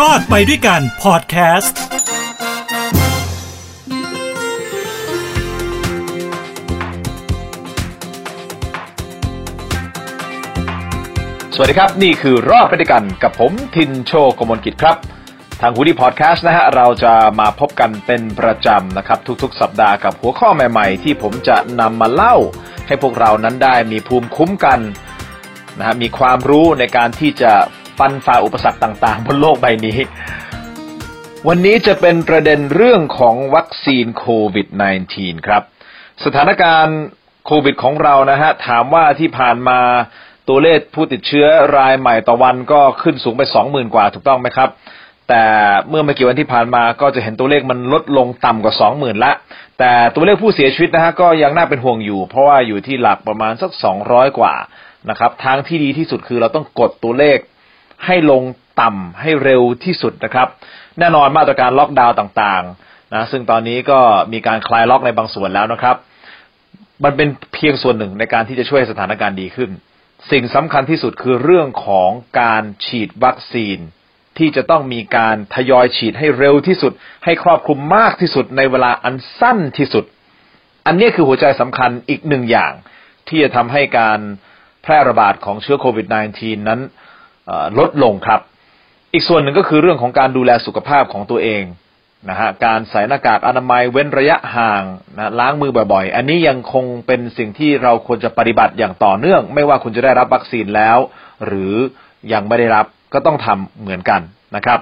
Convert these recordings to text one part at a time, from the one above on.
รอดไปด้วยกันพอดแคสต์สวัสดีครับ นี่คือรอดไปด้วยกันกับผมทินโชกมลกิจครับ ทางฮูดี้พอดแคสต์นะฮะ เราจะมาพบกันเป็นประจำนะครับ ทุกๆ สัปดาห์กับหัวข้อใหม่ๆ ที่ผมจะนำมาเล่า ให้พวกเรานั้นได้มีภูมิคุ้มกันนะฮะมีความรู้ในการที่จะ ฟันฝ่าอุปสรรคต่าง ๆ บนโลกใบนี้ วันนี้จะเป็นประเด็นเรื่องของวัคซีนโควิด -19 ครับ สถานการณ์โควิดของเรานะฮะ ถามว่าที่ผ่านมาตัวเลขผู้ติดเชื้อรายใหม่ต่อวันก็ขึ้นสูงไปสองหมื่นกว่าถูกต้องไหมครับ แต่เมื่อไม่กี่วันที่ผ่านมาก็จะเห็นตัวเลขมันลดลงต่ำกว่าสองหมื่นละ แต่ตัวเลขผู้เสียชีวิตนะฮะก็ยังน่าเป็นห่วงอยู่ เพราะว่าอยู่ที่หลักประมาณสักสองร้อยกว่านะครับทางที่ดีที่สุดคือเราต้องกดตัวเลข ให้ลงต่ำให้เร็วที่สุดนะครับ แน่นอนมาตรการล็อกดาวน์ต่างๆนะซึ่งตอนนี้ก็มีการคลายล็อกในบางส่วนแล้วนะครับ มันเป็นเพียงส่วนหนึ่งในการที่จะช่วยสถานการณ์ดีขึ้น สิ่งสำคัญที่สุดคือเรื่องของการฉีดวัคซีน ที่จะต้องมีการทยอยฉีดให้เร็วที่สุด ให้ครอบคลุมมากที่สุดในเวลาอันสั้นที่สุด อันนี้คือหัวใจสำคัญอีกหนึ่งอย่าง ที่จะทำให้การแพร่ระบาดของเชื้อโควิด -19 นั้น ลดลงครับ อีกส่วนหนึ่งก็คือเรื่องของการดูแลสุขภาพของตัวเองนะฮะการใส่หน้ากากอนามัยเว้นระยะห่างนะล้างมือบ่อยๆ อันนี้ยังคงเป็นสิ่งที่เราควรจะปฏิบัติอย่างต่อเนื่อง ไม่ว่าคุณจะได้รับวัคซีนแล้ว หรือยังไม่ได้รับก็ต้องทำเหมือนกันนะครับ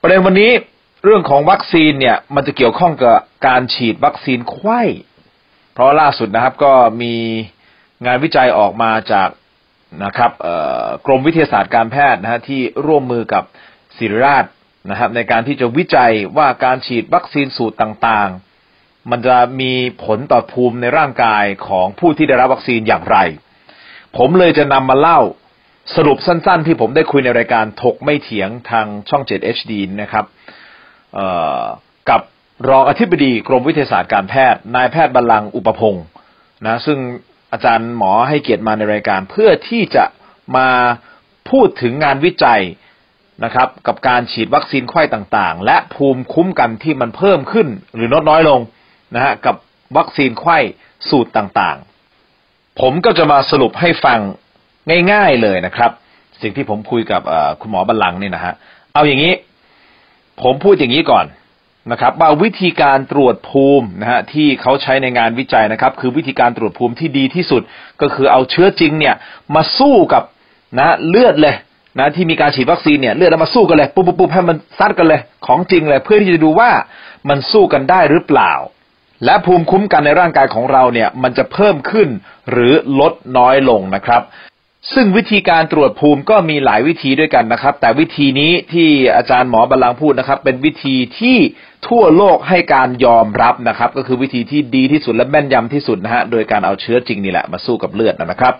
ประเด็นวันนี้เรื่องของวัคซีนเนี่ยมันจะเกี่ยวข้องกับการฉีดวัคซีนไข้เพราะล่าสุดนะครับก็มีงานวิจัยออกมาจาก นะครับกรมวิทยาศาสตร์การแพทย์นะฮะที่ร่วมมือกับศิริราชนะครับในการที่จะวิจัยว่าการฉีดวัคซีนสูตรต่างๆ มันจะมีผลต่อภูมิในร่างกายของผู้ที่ได้รับวัคซีนอย่างไร ผมเลยจะนำมาเล่าสรุปสั้นๆ ที่ผมได้คุยในรายการถกไม่เถียงทางช่อง 7 HD นะครับกับรองอธิบดีกรมวิทยาศาสตร์การแพทย์ นายแพทย์บรรลังอุปพงศ์นะซึ่ง อาจารย์หมอให้เกียรติมาในรายการ เพื่อที่จะมาพูดถึงงานวิจัยนะครับ กับการฉีดวัคซีนไข้ต่างๆ และภูมิคุ้มกันที่มันเพิ่มขึ้นหรือลดน้อยลงนะฮะกับวัคซีนไข้สูตรต่างๆ ผมก็จะมาสรุปให้ฟังง่ายๆเลยนะครับ สิ่งที่ผมคุยกับคุณหมอบรรลังนี่นะฮะเอาอย่างนี้ ผมพูดอย่างนี้ก่อน นะครับว่าวิธีการตรวจภูมินะฮะที่เขาใช้ในงานวิจัยนะครับ คือวิธีการตรวจภูมิที่ดีที่สุด ก็คือเอาเชื้อจริงเนี่ยมาสู้กับนะเลือดเลยนะที่มีการฉีดวัคซีนเนี่ยเลือดแล้วมาสู้กันเลยปุ๊บปุ๊บให้มันซัดกันเลยของจริงเลย เพื่อที่จะดูว่ามันสู้กันได้หรือเปล่า และภูมิคุ้มกันในร่างกายของเราเนี่ยมันจะเพิ่มขึ้นหรือลดน้อยลงนะครับ ซึ่งวิธีการตรวจภูมิก็มีหลายวิธีด้วยกันนะครับ แต่วิธีนี้ที่อาจารย์หมอบาลังพูดนะครับ เป็นวิธีที่ทั่วโลกให้การยอมรับนะครับ ก็คือวิธีที่ดีที่สุดและแม่นยำที่สุดนะฮะโดยการเอาเชื้อจริงนี่แหละมาสู้กับเลือดนะครับ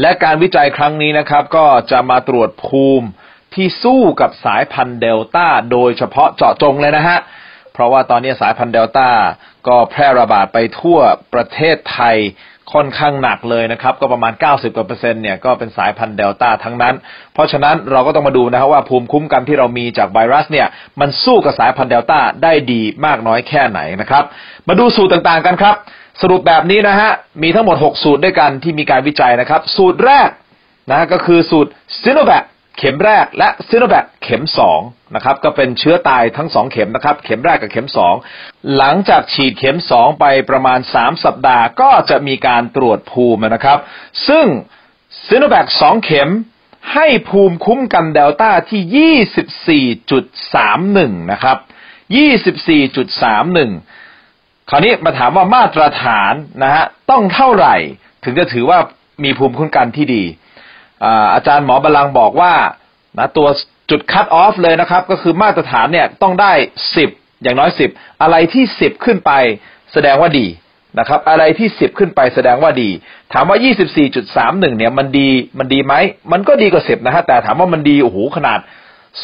และการวิจัยครั้งนี้นะครับ ก็จะมาตรวจภูมิที่สู้กับสายพันธุ์เดลต้าโดยเฉพาะเจาะจงเลยนะฮะเพราะว่าตอนนี้สายพันธุ์เดลต้าก็แพร่ระบาดไปทั่วประเทศไทย ค่อนข้างหนักเลยนะครับ ก็ประมาณ 90กว่าเปอร์เซ็นต์เนี่ยก็เป็นสายพันธุ์เดลต้าทั้งนั้น เพราะฉะนั้นเราก็ต้องมาดูนะครับว่าภูมิคุ้มกันที่เรามีจากไวรัสเนี่ยมันสู้กับสายพันธุ์เดลต้าได้ดีมากน้อยแค่ไหนนะครับ มาดูสูตรต่างๆกันครับ สรุปแบบนี้นะฮะมีทั้งหมด 6 สูตรด้วยกันที่มีการวิจัยนะครับ สูตรแรกนะก็คือสูตรซิโนแวค เข็มแรกและซิโนแวคเข็มสองนะครับก็เป็นเชื้อตายทั้งสองเข็มนะครับเข็มแรกกับเข็มสองหลังจากฉีดเข็มสองไปประมาณสามสัปดาห์ก็จะมีการตรวจภูมินะครับ ซึ่งซิโนแวคสองเข็มให้ภูมิคุ้มกันเดลต้าที่ 24.31 นะครับ 24.31 คราวนี้มาถามว่ามาตรฐานนะฮะต้องเท่าไหร่ ถึงจะถือว่ามีภูมิคุ้มกันที่ดี อาจารย์หมอบาลังบอกว่านะตัวจุดคัตออฟเลยนะครับ ก็คือมาตรฐานเนี่ยต้องได้สิบอย่างน้อยสิบอะไรที่สิบขึ้นไปแสดงว่าดีนะครับ อะไรที่สิบขึ้นไปแสดงว่าดี ถามว่ายี่สิบสี่จุดสามหนึ่งเนี่ยมันดีมันดีไหมมันก็ดีกว่าสิบนะฮะแต่ถามว่ามันดีโอ้โหขนาด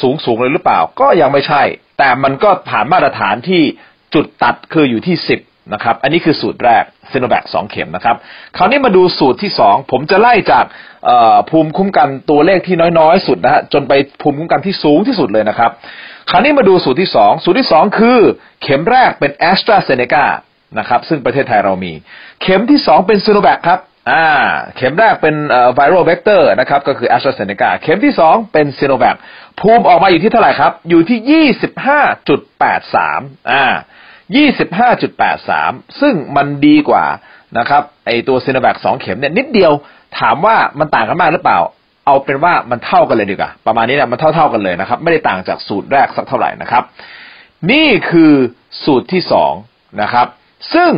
สูงสูงเลยหรือเปล่า ก็ยังไม่ใช่ แต่มันก็ผ่านมาตรฐานที่จุดตัดคืออยู่ที่สิบ นะครับ อันนี้คือสูตรแรกเซโนแวคสองเข็มนะครับ คราวนี้มาดูสูตรที่สองผมจะไล่จากภูมิคุ้มกันตัวเลขที่น้อยๆ สุดนะฮะจนไปภูมิคุ้มกันที่สูงที่สุดเลยนะครับ คราวนี้มาดูสูตรที่สองสูตรที่สองคือเข็มแรกเป็นแอสตราเซเนกานะครับ ซึ่งประเทศไทยเรามี เข็มที่สองเป็นซีโนแวคครับอ่าเข็มแรกเป็น viral vector นะครับ ก็คือแอสตราเซเนกาเข็มที่สองเป็นซีโนแวคภูมิออกมาอยู่ที่เท่าไหร่ครับ อยู่ที่ยี่สิบห้าจุดแปดสามอ่า ยี่สิบห้าจุดแปดสามซึ่งมันดีกว่านะครับไอตัวซีโนแวคสองเข็มเนี่ยนิดเดียวถามว่ามันต่างกันมากหรือเปล่า เอาเป็นว่ามันเท่ากันเลยดีกว่า ประมาณนี้เนี่ยมันเท่าเท่ากันเลยนะครับ ไม่ได้ต่างจากสูตรแรกสักเท่าไหร่นะครับ นี่คือสูตรที่สองนะครับ ซึ่ง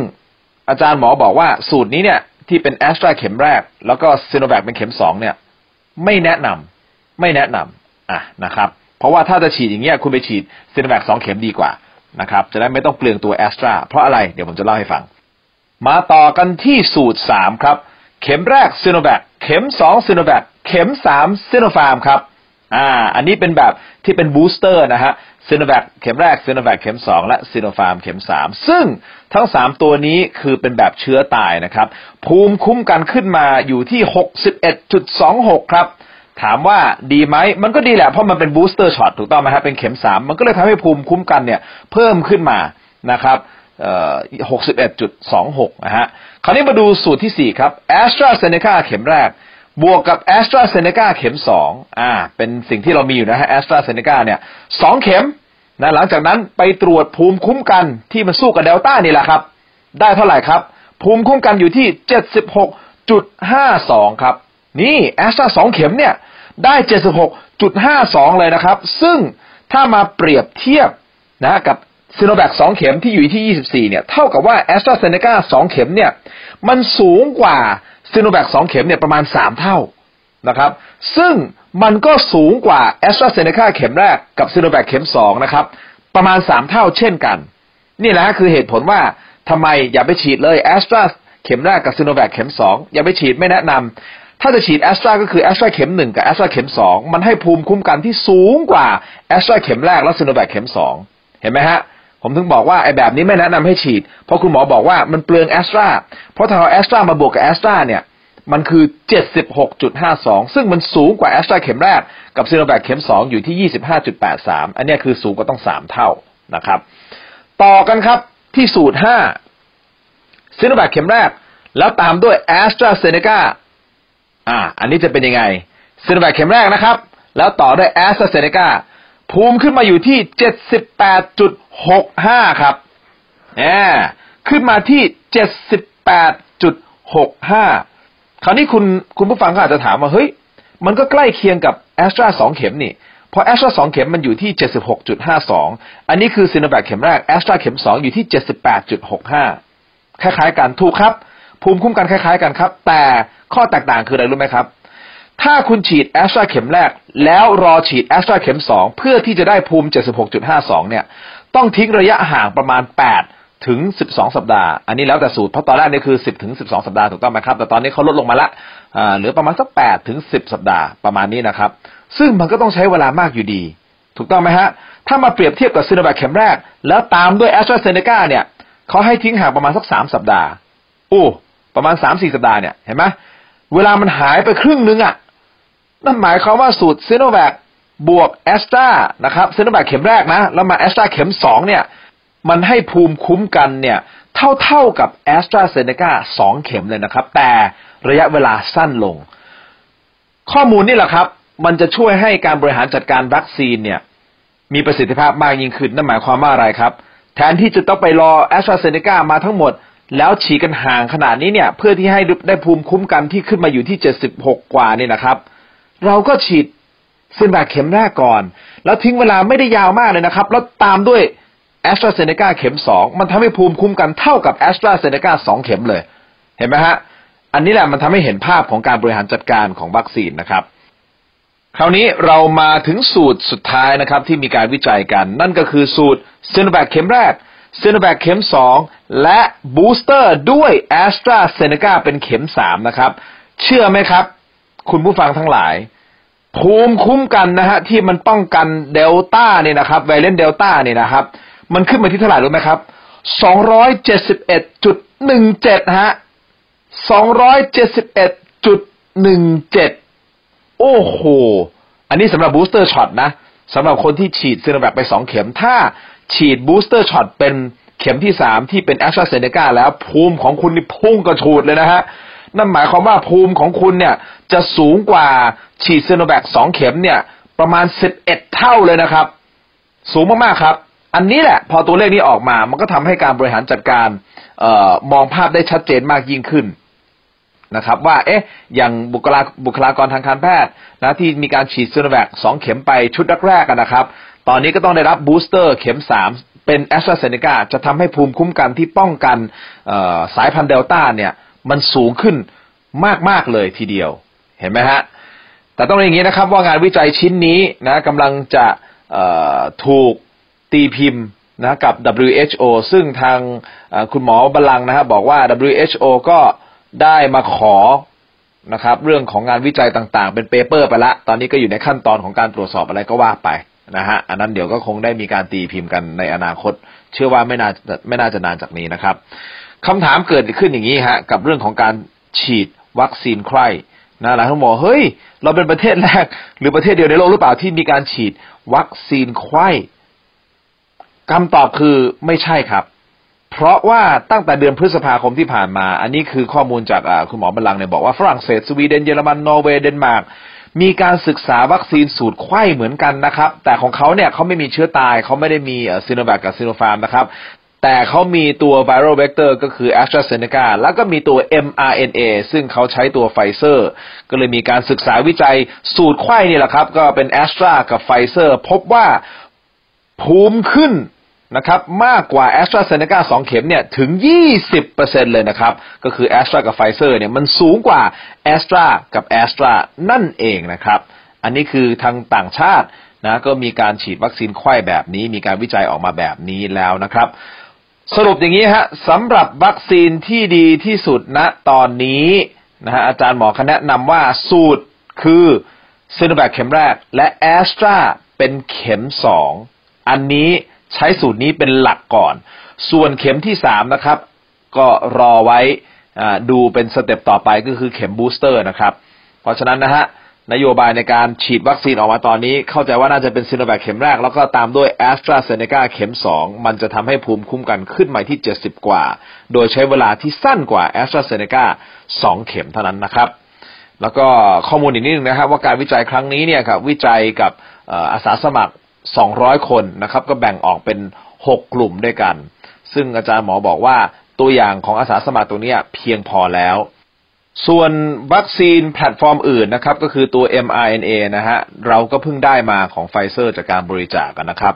อาจารย์หมอบอกว่าสูตรนี้เนี่ยที่เป็นแอสตราเข็มแรก แล้วก็ซีโนแวคเป็นเข็มสองเนี่ย ไม่แนะนำไม่แนะนำอะนะครับ เพราะว่าถ้าจะฉีดอย่างเงี้ยคุณไปฉีดซีโนแวคสองเข็มดีกว่า นะครับ จะได้ไม่ต้องเปลืองตัวแอสตราเพราะอะไรเดี๋ยวผมจะเล่าให้ฟัง มาต่อกันที่สูตรสามครับ เข็มแรกซีโนแวคเข็มสองซีโนแวคเข็มสามซีโนฟาร์มครับอ่าอันนี้เป็นแบบที่เป็น booster นะฮะซีโนแวคเข็มแรกซีโนแวคเข็มสองและซีโนฟาร์มเข็มสามซึ่งทั้งสามตัวนี้คือเป็นแบบเชื้อตายนะครับ ภูมิคุ้มกันขึ้นมาอยู่ที่หกสิบเอ็ดจุดสองหกครับ ถามว่าดีไหมมันก็ดีแหละเพราะมันเป็น booster shot ถูกต้องไหมครับเป็นเข็มสามมันก็เลยทำให้ภูมิคุ้มกันเนี่ยเพิ่มขึ้นมานะครับหกสิบเอ็ดจุดสองหกนะฮะคราวนี้มาดูสูตรที่สี่ครับแอสตราเซเนกาเข็มแรก บวกกับแอสตราเซเนกาเข็มสองอ่าเป็นสิ่งที่เรามีอยู่นะฮะแอสตราเซเนกาเนี่ยสองเข็มนะหลังจากนั้นไปตรวจภูมิคุ้มกันที่มันสู้กับเดลต้านี่แหละครับ ได้เท่าไหร่ครับ ภูมิคุ้มกันอยู่ที่เจ็ดสิบหกจุดห้าสองครับ นี่แอสตราสองเข็มเนี่ยได้เจ็ดสิบหกจุดห้าสองเลยนะครับ ซึ่งถ้ามาเปรียบเทียบนะกับซีโนแวคสองเข็มที่อยู่ที่ยี่สิบสี่เนี่ย เท่ากับว่าแอสตราเซเนกาสองเข็มเนี่ย มันสูงกว่าซีโนแวคสองเข็มเนี่ยประมาณสามเท่านะครับ ซึ่งมันก็สูงกว่าแอสตราเซเนกาเข็มแรกกับซีโนแวคเข็มสองนะครับ ประมาณสามเท่าเช่นกัน นี่แหละคือเหตุผลว่าทำไมอย่าไปฉีดเลยแอสตราเข็มแรกกับซีโนแวคเข็มสองอย่าไปฉีดไม่แนะนำ ถ้าจะฉีดแอสตราก็คือแอสตราเข็มหนึ่งกับแอสตราเข็มสองมันให้ภูมิคุ้มกันที่สูงกว่าแอสตราเข็มแรกและซีโนแวคเข็มสองเห็นไหมฮะผมถึงบอกว่าไอ้แบบนี้ไม่แนะนำให้ฉีด เพราะคุณหมอบอกว่ามันเปลืองแอสตราเพราะถ้าเอาแอสตรามาบวกกับแอสตราเนี่ยมันคือ 76.52 ซึ่งมันสูงกว่าแอสตราเข็มแรก กับซีโนแวคเข็ม 2 อยู่ที่ 25.83 อันนี้คือสูงกว่าต้อง 3 เท่านะครับ ต่อกันครับที่สูตร 5ซีโนแวคเข็มแรก แล้วตามด้วยแอสตราเซเนกา อ่า อันนี้จะเป็นยังไงซีโนแวคเข็มแรกนะครับ แล้วต่อด้วยแอสตราเซเนกาภูมิขึ้นมาอยู่ที่ 78.65 ครับแหมขึ้นมาที่ 78.65 คราวนี้คุณคุณผู้ฟังก็อาจจะถามว่า เฮ้ย มันก็ใกล้เคียงกับแอสตราสองเข็มนี่เพราะแอสตราสองเข็มมันอยู่ที่ 76.52 อันนี้คือซีโนแวคเข็มแรกแอสตราเข็มสองอยู่ที่ 78.65 คล้ายๆกันถูกครับ ภูมิคุ้มกันคล้ายๆกันครับ แต่ข้อแตกต่างคืออะไรรู้ไหมครับ ถ้าคุณฉีดแอสตราเข็มแรก แล้วรอฉีดแอสตราเข็มสองเพื่อที่จะได้ภูมิ 76.52 เนี่ย ต้องทิ้งระยะห่างประมาณ 8 ถึง 12 สัปดาห์ อันนี้แล้วแต่สูตร เพราะตอนแรกนี่คือ 10 ถึง 12 สัปดาห์ถูกต้องไหมครับ แต่ตอนนี้เขาลดลงมาละเหลือประมาณสัก 8 ถึง 10 สัปดาห์ประมาณนี้นะครับ ซึ่งมันก็ต้องใช้เวลามากอยู่ดี ถูกต้องไหมฮะ ถ้ามาเปรียบเทียบกับซีโนแวคเข็มแรก แล้วตามด้วยแอสตราเซเนกาเนี่ยเขาให้ทิ้งห่างประมาณสัก 3 สัปดาห์อู้ ประมาณ3-4สัปดาห์เนี่ยเห็นไหมเวลามันหายไปครึ่งนึงอะ่ะนั่นหมายความว่าสูตรซีโนแวคบวกแอสตรานะครับซีโนแวคเข็มแรกนะ แล้วมาแอสตราเข็มสองเนี่ย มันให้ภูมิคุ้มกันเนี่ยเท่าเท่ากับแอสตราเซเนกาสองเข็มเลยนะครับ แต่ระยะเวลาสั้นลง ข้อมูลนี่แหละครับ มันจะช่วยให้การบริหารจัดการวัคซีนเนี่ย มีประสิทธิภาพมากยิ่งขึ้นนั่นหมายความว่าอะไรครับ แทนที่จะต้องไปรอแอสตราเซเนกามาทั้งหมด แล้วฉีดกันห่างขนาดนี้เนี่ย เพื่อที่ให้ได้ภูมิคุ้มกันที่ขึ้นมาอยู่ที่เจ็ดสิบหกกว่านี่นะครับ เราก็ฉีดซีโนแวคเข็มแรกก่อน แล้วทิ้งเวลาไม่ได้ยาวมากเลยนะครับ แล้วตามด้วยแอสตราเซเนกาเข็มสองมันทำให้ภูมิคุ้มกันเท่ากับแอสตราเซเนกาสองเข็มเลย เห็นไหมฮะ อันนี้แหละมันทำให้เห็นภาพของการบริหารจัดการของวัคซีนนะครับ คราวนี้เรามาถึงสูตรสุดท้ายนะครับ ที่มีการวิจัยกัน นั่นก็คือสูตรซีโนแวคเข็มแรก ซีโนแวคเข็มสองและ booster ด้วยแอสตราเซเนกาเป็นเข็มสามนะครับ เชื่อไหมครับ คุณผู้ฟังทั้งหลาย ภูมิคุ้มกันนะฮะที่มันป้องกันเดลต้าเนี่ยนะครับไวรัสเดลต้าเนี่ยนะครับ มันขึ้นมาที่เท่าไหร่รู้ไหมครับ 271.17 ฮะ 271.17 โอ้โห อันนี้สำหรับ booster shot นะสำหรับคนที่ฉีดซีโนแวคไปสองเข็มถ้า ฉีด booster shot เป็นเข็มที่สามที่เป็นแอสตราเซเนกาแล้วภูมิของคุณนี่พุ่งกระฉูดเลยนะฮะนั่นหมายความว่าภูมิของคุณเนี่ยจะสูงกว่าฉีดซีโนแวคสองเข็มเนี่ยประมาณสิบเอ็ดเท่าเลยนะครับ สูงมากๆครับ อันนี้แหละ พอตัวเลขนี้ออกมา มันก็ทำให้การบริหารจัดการออมองภาพได้ชัดเจนมากยิ่งขึ้นนะครับว่าเอ๊ะอย่างบุคลาบุคลากรทางการแพทย์นะที่มีการฉีดซีโนแวคสองเข็มไปชุดแรกๆนะครับ ตอนนี้ก็ต้องได้รับ booster เข็มสามเป็นแอสตราเซเนกาจะทำให้ภูมิคุ้มกันที่ป้องกันสายพันธุ์เดลต้าเนี่ยมันสูงขึ้นมาก ๆ เลยทีเดียว เห็นไหมฮะ แต่ต้องเรียนอย่างนี้นะครับว่างานวิจัยชิ้นนี้นะกำลังจะถูกตีพิมพ์นะกับ WHO ซึ่งทางคุณหมอบาลังนะครับบอกว่า WHO ก็ได้มาขอนะครับเรื่องของงานวิจัยต่างๆ เป็นเปเปอร์ไปละ ตอนนี้ก็อยู่ในขั้นตอนของการตรวจสอบอะไรก็ว่าไป นะฮะอันนั้นเดี๋ยวก็คงได้มีการตีพิมพ์กันในอนาคต เชื่อว่าไม่น่าไม่น่าจะนานจากนี้นะครับคำถามเกิดขึ้นอย่างนี้ฮะกับเรื่องของการฉีดวัคซีนไข้นะหลายท่านบอกเฮ้ย เราเป็นประเทศแรก หรือประเทศเดียวในโลกหรือเปล่าที่มีการฉีดวัคซีนไข้คำตอบคือไม่ใช่ครับ เพราะว่าตั้งแต่เดือนพฤษภาคมที่ผ่านมา อันนี้คือข้อมูลจากคุณหมอบัลลังเนี่ยบอกว่าฝรั่งเศสสวีเดนเยอรมันนอร์เวย์เดนมาร์ก มีการศึกษาวัคซีนสูตรไข้เหมือนกันนะครับ แต่ของเขาเนี่ยเขาไม่มีเชื้อตายเขาไม่ได้มีซีโนแวคกับซีโนฟาร์มนะครับ แต่เขามีตัว viral vector ก็คือ AstraZeneca แล้วก็มีตัว mRNA ซึ่งเขาใช้ตัวไฟเซอร์ ก็เลยมีการศึกษาวิจัยสูตรไขว้นี่แหละครับ ก็เป็น a s t r a กับไฟเซอร์ พบว่าภูมิขึ้น นะครับมากกว่าแอสตราเซเนกาสองเข็มเนี่ยถึง 20%เลยนะครับ ก็คือแอสตรากับไฟเซอร์เนี่ยมันสูงกว่าแอสตรากับแอสตรานั่นเองนะครับ อันนี้คือทางต่างชาตินะก็มีการฉีดวัคซีนไข้แบบนี้ มีการวิจัยออกมาแบบนี้แล้วนะครับ สรุปอย่างนี้ฮะสำหรับวัคซีนที่ดีที่สุดณนะตอนนี้นะฮะอาจารย์หมอคแนะนำว่าสูตรคือซีโนแวคเข็มแรก และแอสตราเป็นเข็มสองอันนี้ ใช้สูตรนี้เป็นหลักก่อน ส่วนเข็มที่สามนะครับ ก็รอไว้ดูเป็น step ต่อไปก็คือเข็มบูสเตอร์นะครับ เพราะฉะนั้นนะฮะนโยบายในการฉีดวัคซีนออกมาตอนนี้ เข้าใจว่าน่าจะเป็นซีโนแวคเข็มแรก แล้วก็ตามด้วยแอสตราเซเนกาเข็มสองมันจะทำให้ภูมิคุ้มกันขึ้นมาที่เจ็ดสิบกว่า โดยใช้เวลาที่สั้นกว่าแอสตราเซเนกาสองเข็มเท่านั้นนะครับ แล้วก็ข้อมูลอีกนิดนึงนะครับว่าการวิจัยครั้งนี้เนี่ยครับวิจัยกับอาสาสมัคร 200 คนนะครับ ก็แบ่งออกเป็น 6 กลุ่มด้วยกัน ซึ่งอาจารย์หมอบอกว่าตัวอย่างของอาสาสมัครตัวนี้เพียงพอแล้ว ส่วนวัคซีนแพลตฟอร์มอื่นนะครับ ก็คือตัว mRNA นะฮะเราก็เพิ่งได้มาของไฟเซอร์จากการบริจาคกันนะครับ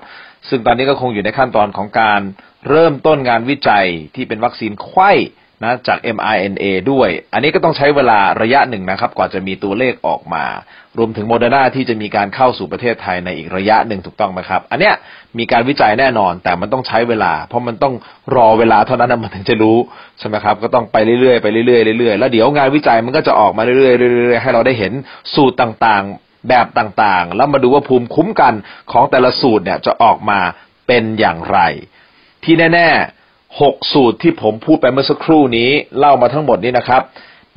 ซึ่งตอนนี้ก็คงอยู่ในขั้นตอนของการเริ่มต้นงานวิจัยที่เป็นวัคซีนไขว้ นะจาก mRNA ด้วย อันนี้ก็ต้องใช้เวลาระยะหนึ่งนะครับ กว่าจะมีตัวเลขออกมา รวมถึงโมเดอร์นาที่จะมีการเข้าสู่ประเทศไทยในอีกระยะหนึ่งถูกต้องไหมครับ อันเนี้ยมีการวิจัยแน่นอน แต่มันต้องใช้เวลา เพราะมันต้องรอเวลาเท่านั้นมันถึงจะรู้ใช่ไหมครับ ก็ต้องไปเรื่อยๆไปเรื่อยๆเรื่อยๆแล้วเดี๋ยวงานวิจัยมันก็จะออกมาเรื่อยๆเรื่อยๆให้เราได้เห็นสูตรต่างๆ แบบต่างๆ แล้วมาดูว่าภูมิคุ้มกันของแต่ละสูตรเนี่ยจะออกมาเป็นอย่างไร ที่แน่ ๆ หกสูตรที่ผมพูดไปเมื่อสักครู่นี้เล่ามาทั้งหมดนี้นะครับ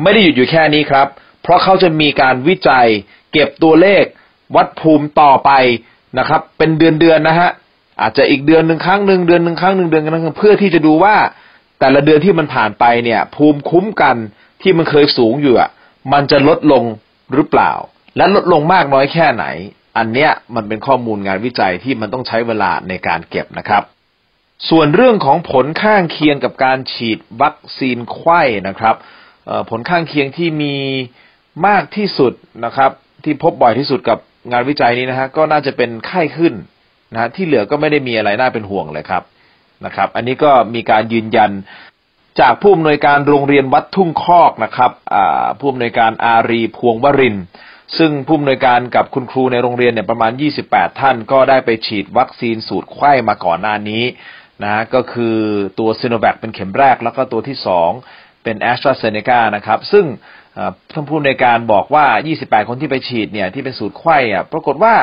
ไม่ได้หยุดอยู่แค่นี้ครับ เพราะเขาจะมีการวิจัย เก็บตัวเลข วัดภูมิต่อไปนะครับ เป็นเดือนๆนนะฮะอาจจะอีกเดือนหนึ่งครั้งหนึ่งเดือนหนึ่งครั้งหนึ่งเดือนนึงเพื่อที่จะดูว่า แต่ละเดือนที่มันผ่านไปเนี่ย ภูมิคุ้มกันที่มันเคยสูงอยู่มันจะลดลงหรือเปล่า และลดลงมากน้อยแค่ไหน อันเนี้ยมันเป็นข้อมูลงานวิจัยที่มันต้องใช้เวลาในการเก็บนะครับ ส่วนเรื่องของผลข้างเคียงกับการฉีดวัคซีนไข้นะครับผลข้างเคียงที่มีมากที่สุดนะครับ ที่พบบ่อยที่สุดกับงานวิจัยนี้นะฮะก็น่าจะเป็นไข้ขึ้นนะที่เหลือก็ไม่ได้มีอะไรน่าเป็นห่วงเลยครับนะครับ อันนี้ก็มีการยืนยันจากผู้อำนวยการโรงเรียนวัดทุ่งคอกนะครับผู้อำนวยการอารีพวงวริน ซึ่งผู้อำนวยการกับคุณครูในโรงเรียนเนี่ยประมาณ 28 ท่าน ก็ได้ไปฉีดวัคซีนสูตรไข้มาก่อนหน้านี้ นะก็คือตัวซีโนแวคเป็นเข็มแรก แล้วก็ตัวที่สองเป็นแอสตราเซเนกานะครับ ซึ่งท่านผู้ในการบอกว่า 28 คนที่ไปฉีดเนี่ยที่เป็นสูตรไข้อะปรากฏว่า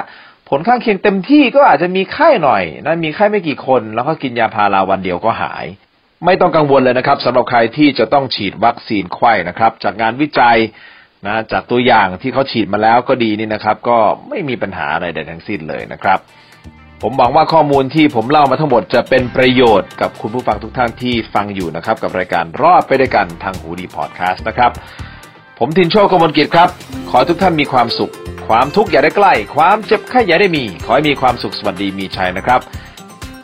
ผลข้างเคียงเต็มที่ก็อาจจะมีไข้หน่อยนะมีไข้ไม่กี่คน แล้วก็กินยาพาราวันเดียวก็หาย ไม่ต้องกังวลเลยนะครับสำหรับใครที่จะต้องฉีดวัคซีนไข้นะครับ จากงานวิจัยนะจากตัวอย่างที่เขาฉีดมาแล้วก็ดีนี่นะครับ ก็ไม่มีปัญหาอะไรใดทั้งสิ้นเลยนะครับ ผมหวังว่าข้อมูลที่ผมเล่ามาทั้งหมดจะเป็นประโยชน์กับคุณผู้ฟังทุกท่านที่ฟังอยู่นะครับ กับรายการรอดไปด้วยกันทางหูดีพอดแคสต์นะครับ ผมทินโชคกมลกิจครับ ขอทุกท่านมีความสุข ความทุกข์อย่าได้ใกล้ ความเจ็บไข้อย่าได้มี ขอให้มีความสุขสวัสดีมีชัยนะครับ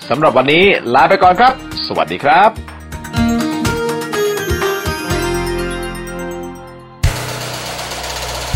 สำหรับวันนี้ลาไปก่อนครับ สวัสดีครับ